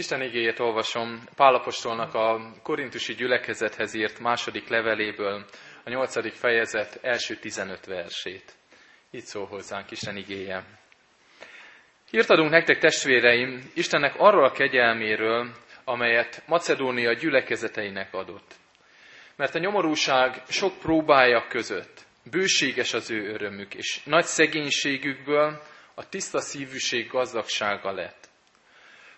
Isten igéjét olvasom Pálapostolnak a korintusi gyülekezethez írt második leveléből, a nyolcadik fejezet első 15 versét. Így szól hozzánk Isten igéje. Hírt adunk nektek, testvéreim, Istennek arról a kegyelméről, amelyet Macedónia gyülekezeteinek adott. Mert a nyomorúság sok próbája között bőséges az ő örömük, és nagy szegénységükből a tiszta szívűség gazdagsága lett.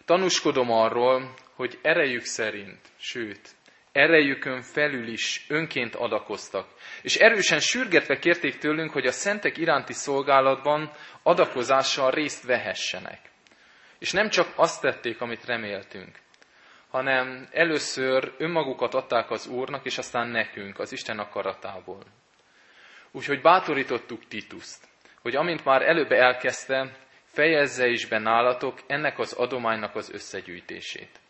Tanúskodom arról, hogy erejük szerint, sőt, erejükön felül is önként adakoztak, és erősen sürgetve kérték tőlünk, hogy a szentek iránti szolgálatban adakozással részt vehessenek. És nem csak azt tették, amit reméltünk, hanem először önmagukat adták az Úrnak, és aztán nekünk, az Isten akaratából. Úgyhogy bátorítottuk Tituszt, hogy amint már előbb elkezdte, fejezze is be nálatok ennek az adománynak az összegyűjtését.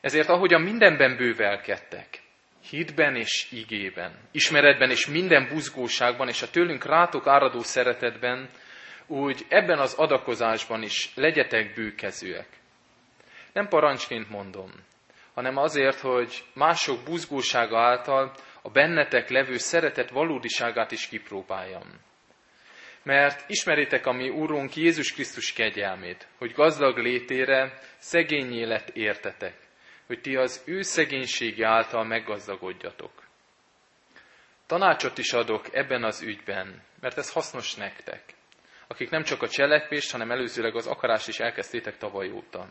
Ezért ahogyan mindenben bővelkedtek, hitben és igében, ismeretben és minden buzgóságban és a tőlünk rátok áradó szeretetben, úgy ebben az adakozásban is legyetek bőkezőek. Nem parancsként mondom, hanem azért, hogy mások buzgósága által a bennetek levő szeretet valódiságát is kipróbáljam mert ismeritek a mi Úrunk Jézus Krisztus kegyelmét, hogy gazdag létére szegényé lett értetek, hogy ti az ő szegénysége által meggazdagodjatok. Tanácsot is adok ebben az ügyben, mert ez hasznos nektek, akik nem csak a cselekvést, hanem előzőleg az akarást is elkezdtétek tavaly óta.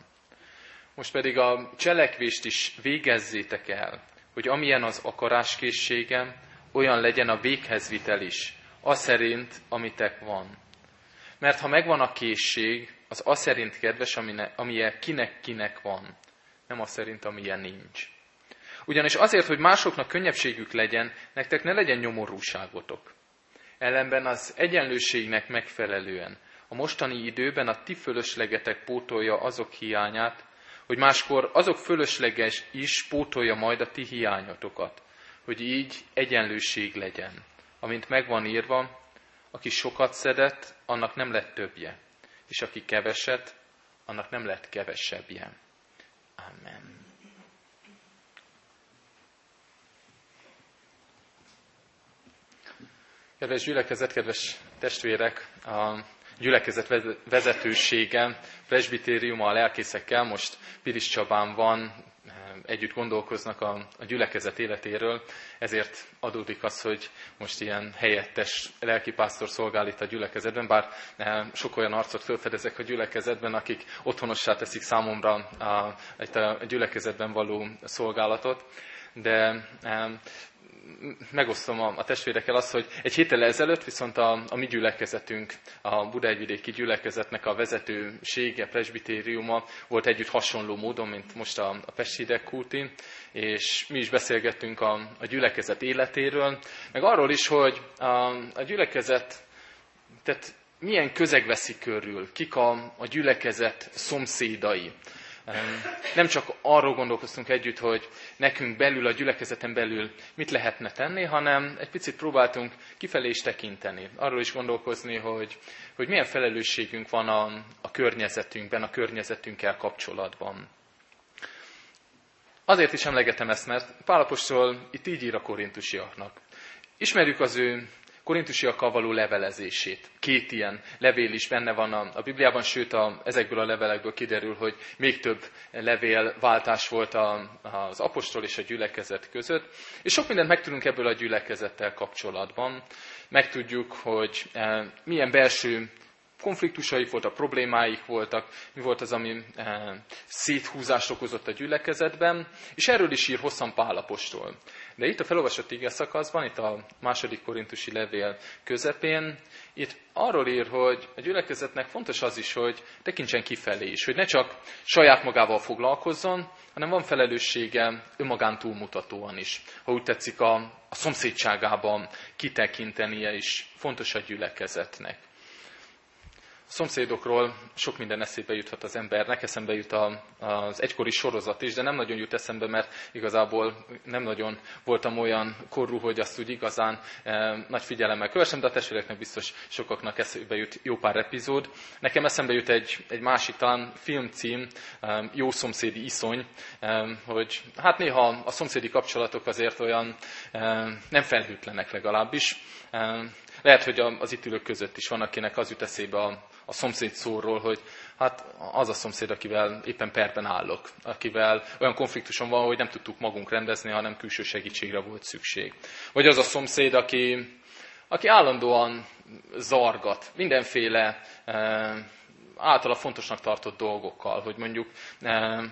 Most pedig a cselekvést is végezzétek el, hogy amilyen az akaráskészsége, olyan legyen a véghezvitel is, az szerint, amitek van. Mert ha megvan a készség, az az szerint kedves, amilyen kinek-kinek van, nem az szerint, amilyen nincs. Ugyanis azért, hogy másoknak könnyebbségük legyen, nektek ne legyen nyomorúságotok. Ellenben az egyenlőségnek megfelelően a mostani időben a ti fölöslegetek pótolja azok hiányát, hogy máskor azok fölösleges is pótolja majd a ti hiányotokat, hogy így egyenlőség legyen amint megvan írva, aki sokat szedett, annak nem lett többje, és aki keveset, annak nem lett kevesebbje. Amen. Kedves gyülekezet, kedves testvérek, a gyülekezet vezetősége, presbitériuma a lelkészekkel most Piris Csabán van, együtt gondolkoznak a, a gyülekezet életéről, ezért adódik az, hogy most ilyen helyettes lelkipásztor szolgál itt a gyülekezetben, bár eh, sok olyan arcot felfedezek a gyülekezetben, akik otthonossá teszik számomra a, a gyülekezetben való szolgálatot, de eh, megosztom a, a testvérekkel azt, hogy egy héttel ezelőtt viszont a, a mi gyülekezetünk, a Budaegyvidéki gyülekezetnek a vezetősége, presbitériuma volt együtt hasonló módon, mint most a, a Pesti Kulti, és mi is beszélgettünk a, a gyülekezet életéről, meg arról is, hogy a, a gyülekezet, tehát milyen közeg veszi körül, kik a, a gyülekezet szomszédai. Nem csak arról gondolkoztunk együtt, hogy nekünk belül, a gyülekezeten belül mit lehetne tenni, hanem egy picit próbáltunk kifelé is tekinteni. Arról is gondolkozni, hogy, hogy milyen felelősségünk van a, a környezetünkben, a környezetünkkel kapcsolatban. Azért is emlegetem ezt, mert Pálapostól itt így ír a korintusiaknak. Ismerjük az ő korintusiakkal való levelezését. Két ilyen levél is benne van a, a Bibliában, sőt a, ezekből a levelekből kiderül, hogy még több levélváltás volt a, az apostol és a gyülekezet között. És sok mindent megtudunk ebből a gyülekezettel kapcsolatban. Megtudjuk, hogy e, milyen belső konfliktusaik voltak, problémáik voltak, mi volt az, ami e, széthúzást okozott a gyülekezetben, és erről is ír hosszan Pálapostól. De itt a felolvasott ige szakaszban, itt a második korintusi levél közepén, itt arról ír, hogy a gyülekezetnek fontos az is, hogy tekintsen kifelé is, hogy ne csak saját magával foglalkozzon, hanem van felelőssége önmagán túlmutatóan is. Ha úgy tetszik, a, a szomszédságában kitekintenie is fontos a gyülekezetnek. Szomszédokról sok minden eszébe juthat az embernek, eszembe jut a, az egykori sorozat is, de nem nagyon jut eszembe, mert igazából nem nagyon voltam olyan korú, hogy azt úgy igazán e, nagy figyelemmel kövessem, de a testvéreknek biztos sokaknak eszébe jut jó pár epizód. Nekem eszembe jut egy, egy másik talán filmcím, e, Jó szomszédi iszony, e, hogy hát néha a szomszédi kapcsolatok azért olyan nem felhőtlenek legalábbis. Lehet, hogy az itt ülők között is van, akinek az jut eszébe a, a szomszéd szóról, hogy hát az a szomszéd, akivel éppen perben állok, akivel olyan konfliktuson van, hogy nem tudtuk magunk rendezni, hanem külső segítségre volt szükség. Vagy az a szomszéd, aki, aki állandóan zargat mindenféle e, általa fontosnak tartott dolgokkal, hogy mondjuk e,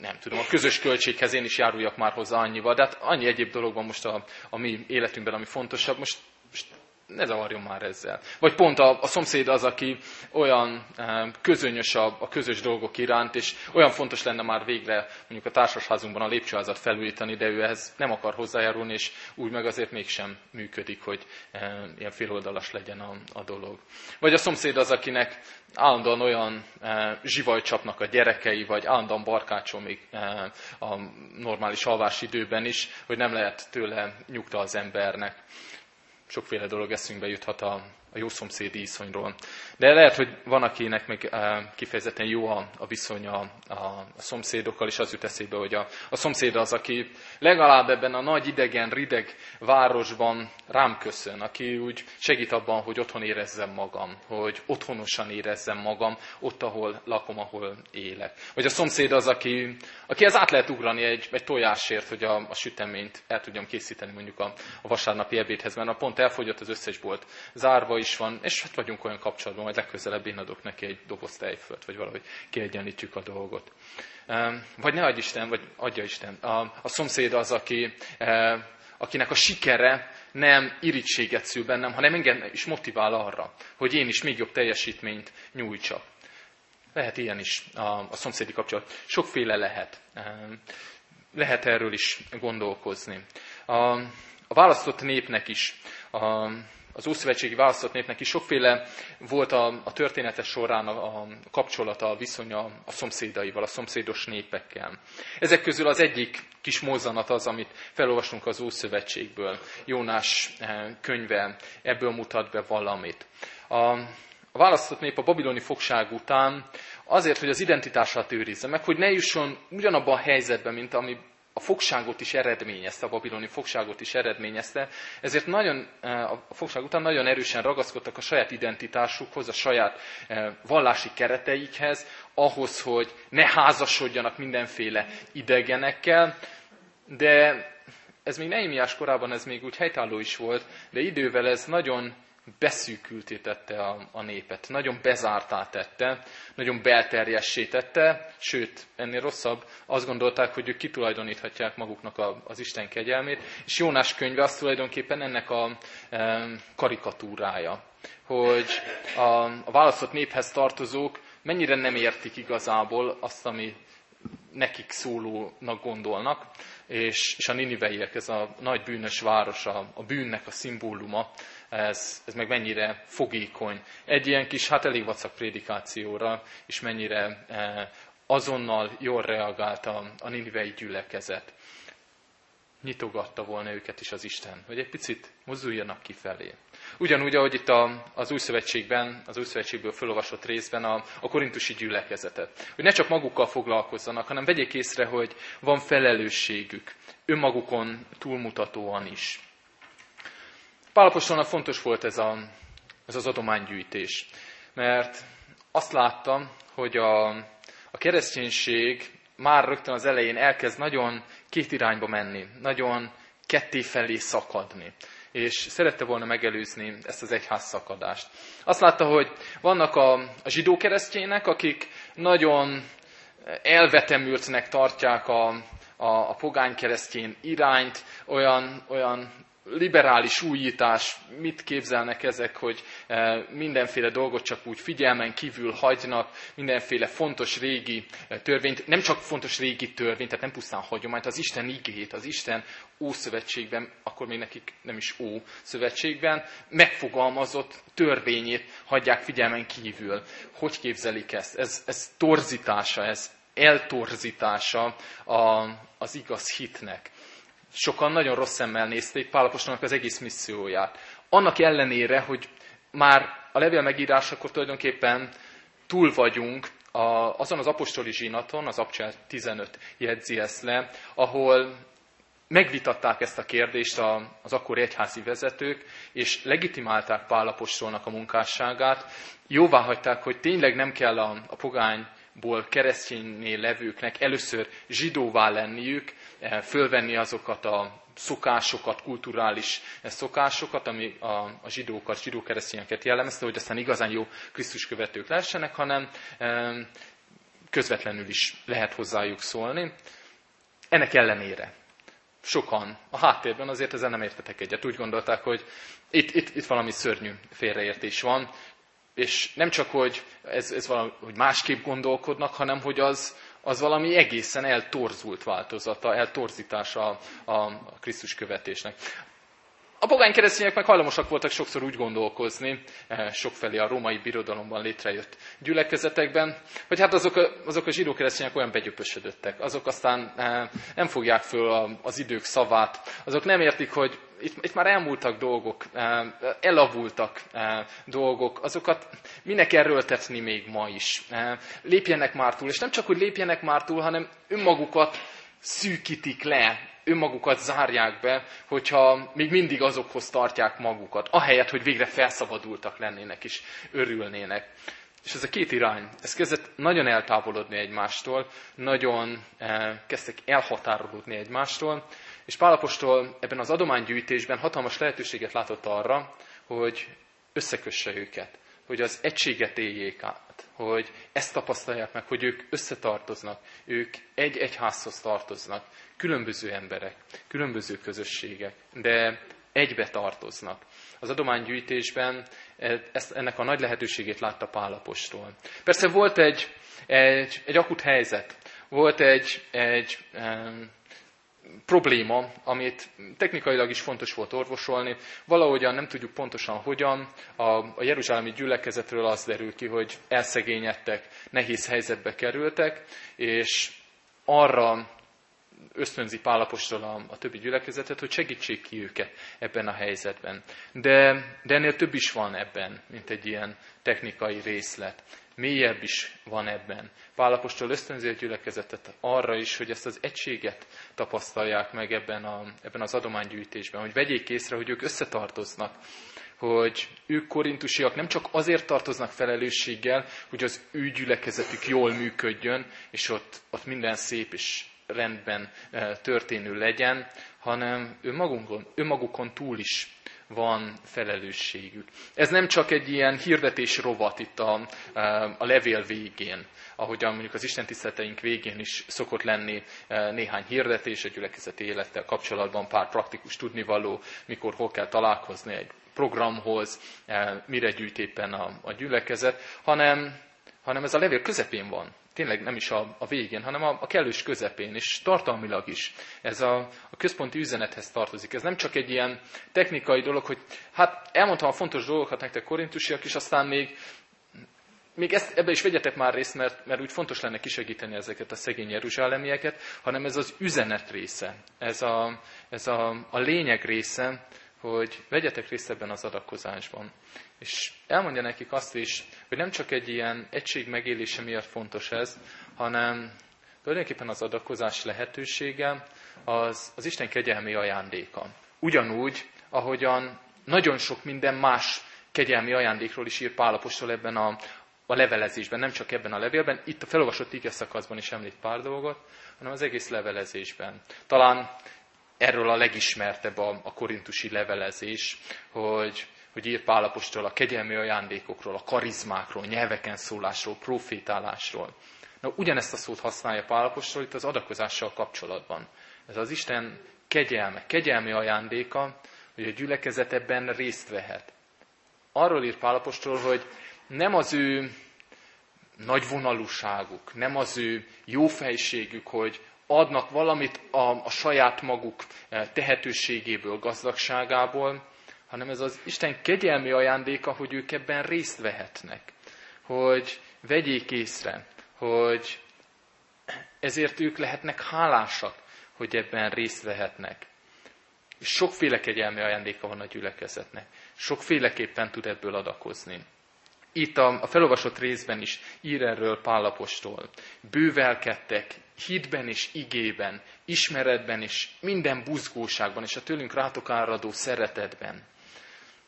nem tudom, a közös költséghez én is járuljak már hozzá annyival, de hát annyi egyéb dolog van most a, a mi életünkben, ami fontosabb. Most, most ne zavarjon már ezzel. Vagy pont a, a szomszéd az, aki olyan e, közönyös a, a közös dolgok iránt, és olyan fontos lenne már végre mondjuk a társasházunkban a lépcsőházat felújítani, de ő ehhez nem akar hozzájárulni, és úgy meg azért mégsem működik, hogy e, ilyen féloldalas legyen a, a dolog. Vagy a szomszéd az, akinek állandóan olyan e, zsivaj csapnak a gyerekei, vagy állandóan barkácsol még e, a normális alvás időben is, hogy nem lehet tőle nyugta az embernek sokféle dolog eszünkbe juthat a, a jó szomszédi iszonyról. De lehet, hogy van, akinek még eh, kifejezetten jó a, a viszony a, a, szomszédokkal, és az jut eszébe, hogy a, a szomszéd az, aki legalább ebben a nagy idegen, rideg városban rám köszön, aki úgy segít abban, hogy otthon érezzem magam, hogy otthonosan érezzem magam, ott, ahol lakom, ahol élek. Vagy a szomszéd az, aki, aki ez át lehet ugrani egy, egy tojásért, hogy a, a süteményt el tudjam készíteni mondjuk a, a vasárnapi ebédhez, mert a pont elfogyott az összes bolt, zárva is van, és hát vagyunk olyan kapcsolatban, majd legközelebb én adok neki egy doboz tejfölt, vagy valahogy kiegyenlítjük a dolgot. Vagy ne adj Isten, vagy adja Isten. A, a szomszéd az, aki, e, akinek a sikere nem irítséget szül bennem, hanem engem is motivál arra, hogy én is még jobb teljesítményt nyújtsak. Lehet ilyen is a, a szomszédi kapcsolat. Sokféle lehet. Lehet erről is gondolkozni. A, a választott népnek is a, az Ószövetségi választott népnek is sokféle volt a, a története során a, a kapcsolata, a viszonya a szomszédaival, a szomszédos népekkel. Ezek közül az egyik kis mozzanat az, amit felolvastunk az Ószövetségből. Jónás eh, könyve ebből mutat be valamit. A, a választott nép a babiloni fogság után azért, hogy az identitását őrizze meg, hogy ne jusson ugyanabban a helyzetben, mint ami a fogságot is eredményezte, a babiloni fogságot is eredményezte, ezért nagyon, eh, a fogság után nagyon erősen ragaszkodtak a saját identitásukhoz, a saját eh, vallási kereteikhez, ahhoz, hogy ne házasodjanak mindenféle idegenekkel, de ez még Neimiás korában ez még úgy helytálló is volt, de idővel ez nagyon beszűkülté tette a, a népet, nagyon bezártá tette, nagyon belterjessé tette, sőt, ennél rosszabb, azt gondolták, hogy ők kitulajdoníthatják maguknak a, az Isten kegyelmét, és Jónás könyve az tulajdonképpen ennek a e, karikatúrája, hogy a, a választott néphez tartozók mennyire nem értik igazából azt, ami nekik szólónak gondolnak, és, és a Niniveiek, ez a nagy bűnös város, a, a bűnnek a szimbóluma, ez, ez meg mennyire fogékony. Egy ilyen kis, hát elég vacak prédikációra, és mennyire eh, azonnal jól reagált a, a ninivei gyülekezet. Nyitogatta volna őket is az Isten, hogy egy picit mozduljanak kifelé. Ugyanúgy, ahogy itt a, az Új Szövetségben, az Új Szövetségből felolvasott részben a, a korintusi gyülekezetet. Hogy ne csak magukkal foglalkozzanak, hanem vegyék észre, hogy van felelősségük önmagukon túlmutatóan is. Pálapostolnak fontos volt ez, a, ez az adománygyűjtés, mert azt láttam, hogy a, a kereszténység már rögtön az elején elkezd nagyon két irányba menni, nagyon ketté felé szakadni. És szerette volna megelőzni ezt az egyház szakadást. Azt látta, hogy vannak a, a zsidó keresztjének, akik nagyon elvetemültnek tartják a, a, a pogány keresztjén irányt, olyan, olyan liberális újítás, mit képzelnek ezek, hogy eh, mindenféle dolgot csak úgy figyelmen kívül hagynak, mindenféle fontos régi eh, törvényt, nem csak fontos régi törvényt, tehát nem pusztán hagyományt, az Isten igét, az Isten Ószövetségben, akkor még nekik nem is Ó szövetségben, megfogalmazott törvényét hagyják figyelmen kívül. Hogy képzelik ezt? Ez, ez torzítása, ez eltorzítása a, az igaz hitnek sokan nagyon rossz szemmel nézték Pálapostolnak az egész misszióját. Annak ellenére, hogy már a levél megírásakor tulajdonképpen túl vagyunk a, azon az apostoli zsinaton, az Abcsel 15 jegyzi ezt le, ahol megvitatták ezt a kérdést az akkori egyházi vezetők, és legitimálták Pálapostolnak a munkásságát, jóvá hagyták, hogy tényleg nem kell a, a pogány ból keresztényné levőknek először zsidóvá lenniük, fölvenni azokat a szokásokat, kulturális eh, szokásokat, ami a, a zsidókat, zsidó keresztényeket jellemezte, hogy aztán igazán jó Krisztus követők lehessenek, hanem eh, közvetlenül is lehet hozzájuk szólni. Ennek ellenére sokan a háttérben azért ezen nem értetek egyet. Úgy gondolták, hogy itt, itt, itt valami szörnyű félreértés van, és nem csak, hogy ez, ez valami, hogy másképp gondolkodnak, hanem hogy az, az valami egészen eltorzult változata, eltorzítása a, Krisztus követésnek. A pogány keresztények meg hajlamosak voltak sokszor úgy gondolkozni, eh, sokfelé a római birodalomban létrejött gyülekezetekben, hogy hát azok a, azok a zsidó keresztények olyan begyöpösödöttek, azok aztán eh, nem fogják föl az idők szavát, azok nem értik, hogy itt, itt már elmúltak dolgok, elavultak dolgok, azokat minek erőltetni még ma is. Lépjenek már túl, és nem csak, hogy lépjenek már túl, hanem önmagukat szűkítik le, önmagukat zárják be, hogyha még mindig azokhoz tartják magukat, ahelyett, hogy végre felszabadultak lennének és örülnének. És ez a két irány, ez kezdett nagyon eltávolodni egymástól, nagyon eh, kezdtek elhatárolódni egymástól, és Pálapostól ebben az adománygyűjtésben hatalmas lehetőséget látott arra, hogy összekösse őket, hogy az egységet éljék át, hogy ezt tapasztalják meg, hogy ők összetartoznak, ők egy egyházhoz tartoznak, különböző emberek, különböző közösségek, de egybe tartoznak. Az adománygyűjtésben ezt, ennek a nagy lehetőségét látta Pálapostól. Persze volt egy, egy, egy akut helyzet, volt egy, egy um, probléma, amit technikailag is fontos volt orvosolni. Valahogyan nem tudjuk pontosan hogyan. A, a Jeruzsálemi gyülekezetről az derül ki, hogy elszegényedtek, nehéz helyzetbe kerültek, és arra ösztönzi Pálapostól a, a többi gyülekezetet, hogy segítsék ki őket ebben a helyzetben. De, de ennél több is van ebben, mint egy ilyen technikai részlet. Mélyebb is van ebben. Pálapostól ösztönzi a gyülekezetet arra is, hogy ezt az egységet tapasztalják meg ebben, a, ebben az adománygyűjtésben, hogy vegyék észre, hogy ők összetartoznak, hogy ők korintusiak nem csak azért tartoznak felelősséggel, hogy az ő gyülekezetük jól működjön, és ott, ott minden szép és rendben eh, történő legyen, hanem önmagukon, önmagukon túl is van felelősségük. Ez nem csak egy ilyen hirdetés rovat itt a, eh, a levél végén, ahogyan mondjuk az Isten végén is szokott lenni eh, néhány hirdetés a gyülekezeti élettel kapcsolatban, pár praktikus tudnivaló, mikor hol kell találkozni egy programhoz, mire gyűjt éppen a, a gyülekezet, hanem, hanem ez a levél közepén van tényleg nem is a, a végén, hanem a, a kellős közepén, és tartalmilag is. Ez a, a központi üzenethez tartozik. Ez nem csak egy ilyen technikai dolog, hogy hát elmondtam a fontos dolgokat nektek korintusiak, és aztán még, még ezt, ebbe is vegyetek már részt, mert, mert úgy fontos lenne kisegíteni ezeket a szegény jeruzsálemieket, hanem ez az üzenet része, ez a, ez a, a lényeg része, hogy vegyetek részt ebben az adakozásban. És elmondja nekik azt is, hogy nem csak egy ilyen egység megélése miatt fontos ez, hanem tulajdonképpen az adakozás lehetősége az, az Isten kegyelmi ajándéka. Ugyanúgy, ahogyan nagyon sok minden más kegyelmi ajándékról is ír Pálapostól ebben a, a levelezésben, nem csak ebben a levélben, itt a felolvasott ige szakaszban is említ pár dolgot, hanem az egész levelezésben. Talán erről a legismertebb a, a korintusi levelezés, hogy, hogy ír Pálapostól a kegyelmi ajándékokról, a karizmákról, nyelveken szólásról, profétálásról. Na, ugyanezt a szót használja Pálapostól itt az adakozással kapcsolatban. Ez az Isten kegyelme, kegyelmi ajándéka, hogy a gyülekezet ebben részt vehet. Arról ír Pálapostól, hogy nem az ő nagy vonalúságuk, nem az ő jófejségük, hogy adnak valamit a, a saját maguk eh, tehetőségéből, gazdagságából, hanem ez az Isten kegyelmi ajándéka, hogy ők ebben részt vehetnek, hogy vegyék észre, hogy ezért ők lehetnek hálásak, hogy ebben részt vehetnek. És sokféle kegyelmi ajándéka van a gyülekezetnek. Sokféleképpen tud ebből adakozni. Itt a, a felolvasott részben is ír erről Pálapostól. Bővelkedtek hitben és igében, ismeretben és minden buzgóságban, és a tőlünk rátok áradó szeretetben.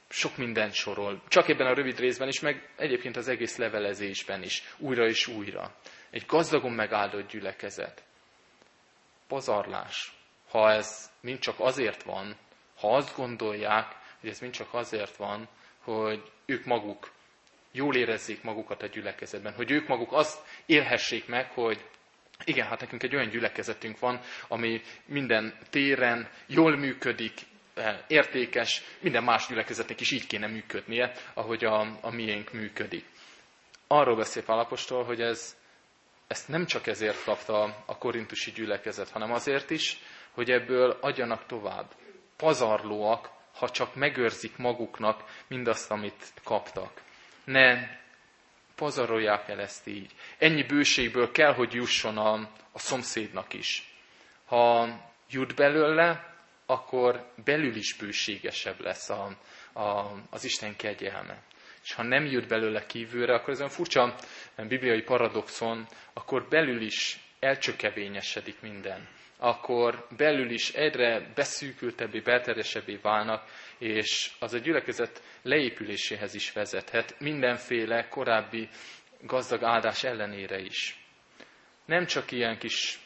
Sok mindent sorol. Csak ebben a rövid részben is, meg egyébként az egész levelezésben is. Újra és újra. Egy gazdagon megáldott gyülekezet. Pazarlás. Ha ez mind csak azért van, ha azt gondolják, hogy ez mind csak azért van, hogy ők maguk jól érezzék magukat a gyülekezetben, hogy ők maguk azt élhessék meg, hogy igen, hát nekünk egy olyan gyülekezetünk van, ami minden téren jól működik, eh, értékes, minden más gyülekezetnek is így kéne működnie, ahogy a, a miénk működik. Arról beszél Pálapostól, hogy ez, ezt nem csak ezért kapta a korintusi gyülekezet, hanem azért is, hogy ebből adjanak tovább. Pazarlóak, ha csak megőrzik maguknak mindazt, amit kaptak. Ne pazarolják el ezt így. Ennyi bőségből kell, hogy jusson a, a szomszédnak is. Ha jut belőle, akkor belül is bőségesebb lesz a, a, az Isten kegyelme. És ha nem jut belőle kívülre, akkor ez olyan furcsa bibliai paradoxon, akkor belül is elcsökevényesedik minden. Akkor belül is egyre beszűkültebbé, belterjesebbé válnak, és az a gyülekezet leépüléséhez is vezethet, mindenféle korábbi gazdag áldás ellenére is. Nem csak ilyen kis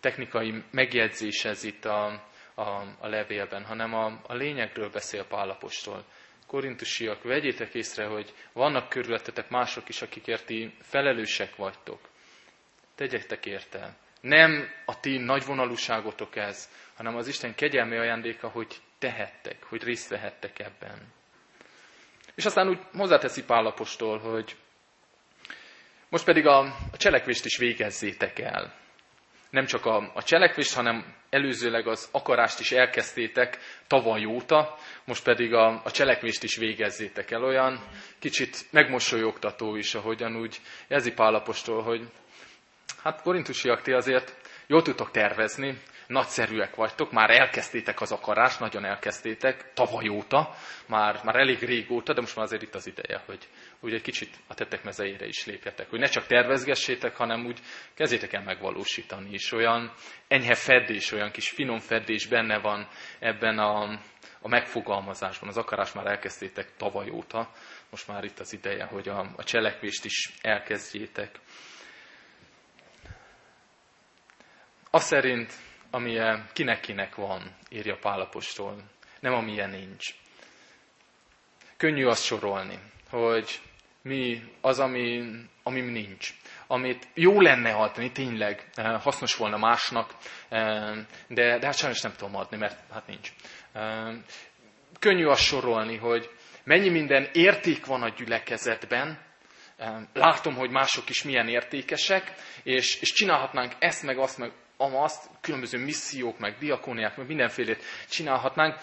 technikai megjegyzés ez itt a, a, a levélben, hanem a, a lényegről beszél Pálapostól. Korintusiak, vegyétek észre, hogy vannak körülöttetek mások is, akikért ti felelősek vagytok. Tegyetek érte. Nem a ti nagyvonalúságotok ez, hanem az Isten kegyelmi ajándéka, hogy tehettek, hogy részt vehettek ebben. És aztán úgy hozzáteszi Pálapostól, hogy most pedig a, a cselekvést is végezzétek el. Nem csak a, a cselekvést, hanem előzőleg az akarást is elkezdtétek tavaly óta, most pedig a, a cselekvést is végezzétek el. Olyan kicsit megmosolyogtató is, ahogyan úgy jelzi Pálapostól, hogy hát korintusiak, ti azért jól tudtok tervezni, nagyszerűek vagytok, már elkezdtétek az akarást, nagyon elkezdtétek, tavaly óta, már, már elég régóta, de most már azért itt az ideje, hogy úgy egy kicsit a tettek mezeire is lépjetek, hogy ne csak tervezgessétek, hanem úgy kezdjétek el megvalósítani is. Olyan enyhe fedés, olyan kis finom fedés benne van ebben a, a megfogalmazásban. Az akarás már elkezdtétek tavaly óta, most már itt az ideje, hogy a, a cselekvést is elkezdjétek. Azt szerint amilyen kinek-kinek van, írja Pálapostól, nem amilyen nincs. Könnyű azt sorolni, hogy mi az, ami, ami nincs. Amit jó lenne adni, tényleg eh, hasznos volna másnak, eh, de, de hát sajnos nem tudom adni, mert hát nincs. Eh, könnyű azt sorolni, hogy mennyi minden érték van a gyülekezetben, látom, hogy mások is milyen értékesek, és, és csinálhatnánk ezt, meg azt, meg azt, különböző missziók, meg diakóniák, meg mindenfélét csinálhatnánk,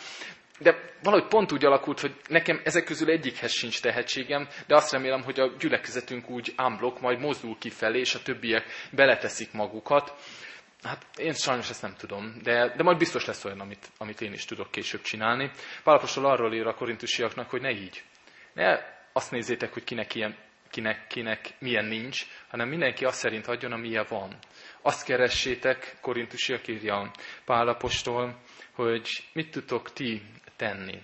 de valahogy pont úgy alakult, hogy nekem ezek közül egyikhez sincs tehetségem, de azt remélem, hogy a gyülekezetünk úgy ámblok majd mozdul kifelé, és a többiek beleteszik magukat. Hát én sajnos ezt nem tudom, de, de majd biztos lesz olyan, amit, amit én is tudok később csinálni. Pálapostól arról ír a korintusiaknak, hogy ne így. Ne azt nézzétek, hogy kinek, ilyen, kinek, kinek milyen nincs, hanem mindenki azt szerint adjon, amilyen van. Azt keressétek, korintusiak írja Pálapostól, hogy mit tudtok ti tenni.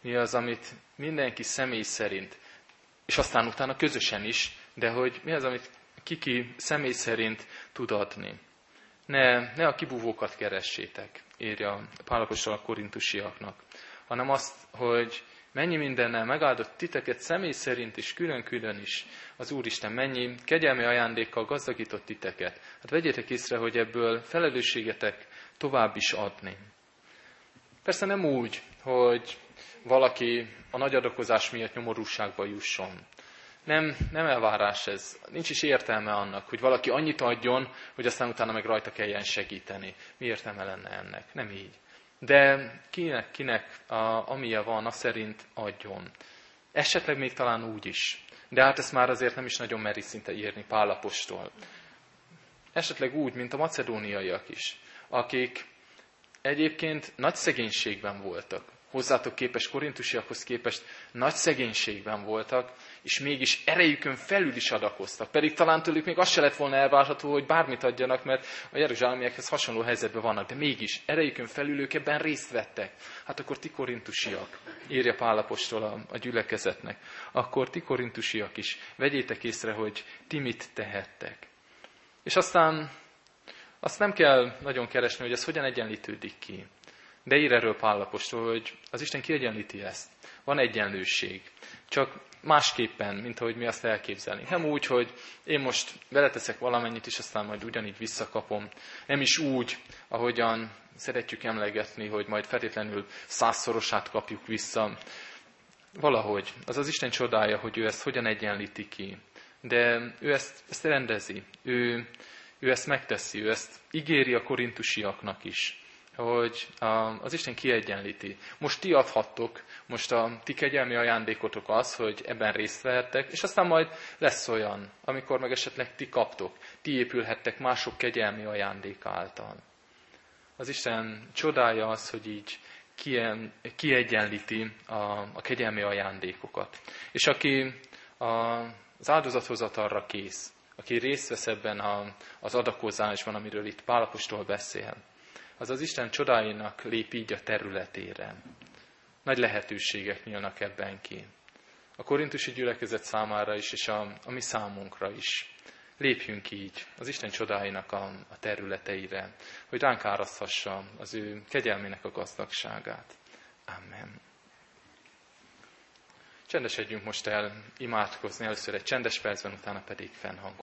Mi az, amit mindenki személy szerint, és aztán utána közösen is, de hogy mi az, amit kiki személy szerint tud adni. Ne, ne a kibúvókat keressétek, írja Pálapostól a korintusiaknak, hanem azt, hogy mennyi mindennel megáldott titeket személy szerint is, külön-külön is. Az Úristen mennyi kegyelmi ajándékkal gazdagított titeket. Hát vegyétek észre, hogy ebből felelősségetek tovább is adni. Persze nem úgy, hogy valaki a nagy adakozás miatt nyomorúságba jusson. Nem, nem elvárás ez. Nincs is értelme annak, hogy valaki annyit adjon, hogy aztán utána meg rajta kelljen segíteni. Mi értelme lenne ennek? Nem így. De kinek, kinek a, amilyen van, az szerint adjon. Esetleg még talán úgy is. De hát ezt már azért nem is nagyon meri szinte írni Pálapostól. Esetleg úgy, mint a macedóniaiak is, akik egyébként nagy szegénységben voltak hozzátok képes, korintusiakhoz képest nagy szegénységben voltak, és mégis erejükön felül is adakoztak. Pedig talán tőlük még az se lett volna elvárható, hogy bármit adjanak, mert a jeruzsálemiekhez hasonló helyzetben vannak, de mégis erejükön felül ők ebben részt vettek. Hát akkor ti korintusiak, írja Pálapostól a, a gyülekezetnek, akkor ti korintusiak is, vegyétek észre, hogy ti mit tehettek. És aztán azt nem kell nagyon keresni, hogy ez hogyan egyenlítődik ki. De ír erről Pálapostól, hogy az Isten kiegyenlíti ezt. Van egyenlőség. Csak másképpen, mint ahogy mi azt elképzelni. Nem úgy, hogy én most beleteszek valamennyit, és aztán majd ugyanígy visszakapom. Nem is úgy, ahogyan szeretjük emlegetni, hogy majd feltétlenül százszorosát kapjuk vissza. Valahogy. Az az Isten csodája, hogy ő ezt hogyan egyenlíti ki. De ő ezt, ezt rendezi. Ő, ő ezt megteszi, ő ezt ígéri a korintusiaknak is hogy az Isten kiegyenlíti. Most ti adhattok, most a ti kegyelmi ajándékotok az, hogy ebben részt vehettek, és aztán majd lesz olyan, amikor meg esetleg ti kaptok, ti épülhettek mások kegyelmi ajándéka által. Az Isten csodája az, hogy így kiegyenlíti a, a kegyelmi ajándékokat. És aki a, az áldozathozatalra kész, aki részt vesz ebben a, az adakozásban, amiről itt Pálapostól beszél, az az Isten csodáinak lép így a területére. Nagy lehetőségek nyílnak ebben ki. A korintusi gyülekezet számára is, és a, a mi számunkra is. Lépjünk így az Isten csodáinak a, a területeire, hogy ránk áraszthassa az ő kegyelmének a gazdagságát. Amen. Csendesedjünk most el imádkozni, először egy csendes percben, utána pedig fennhang.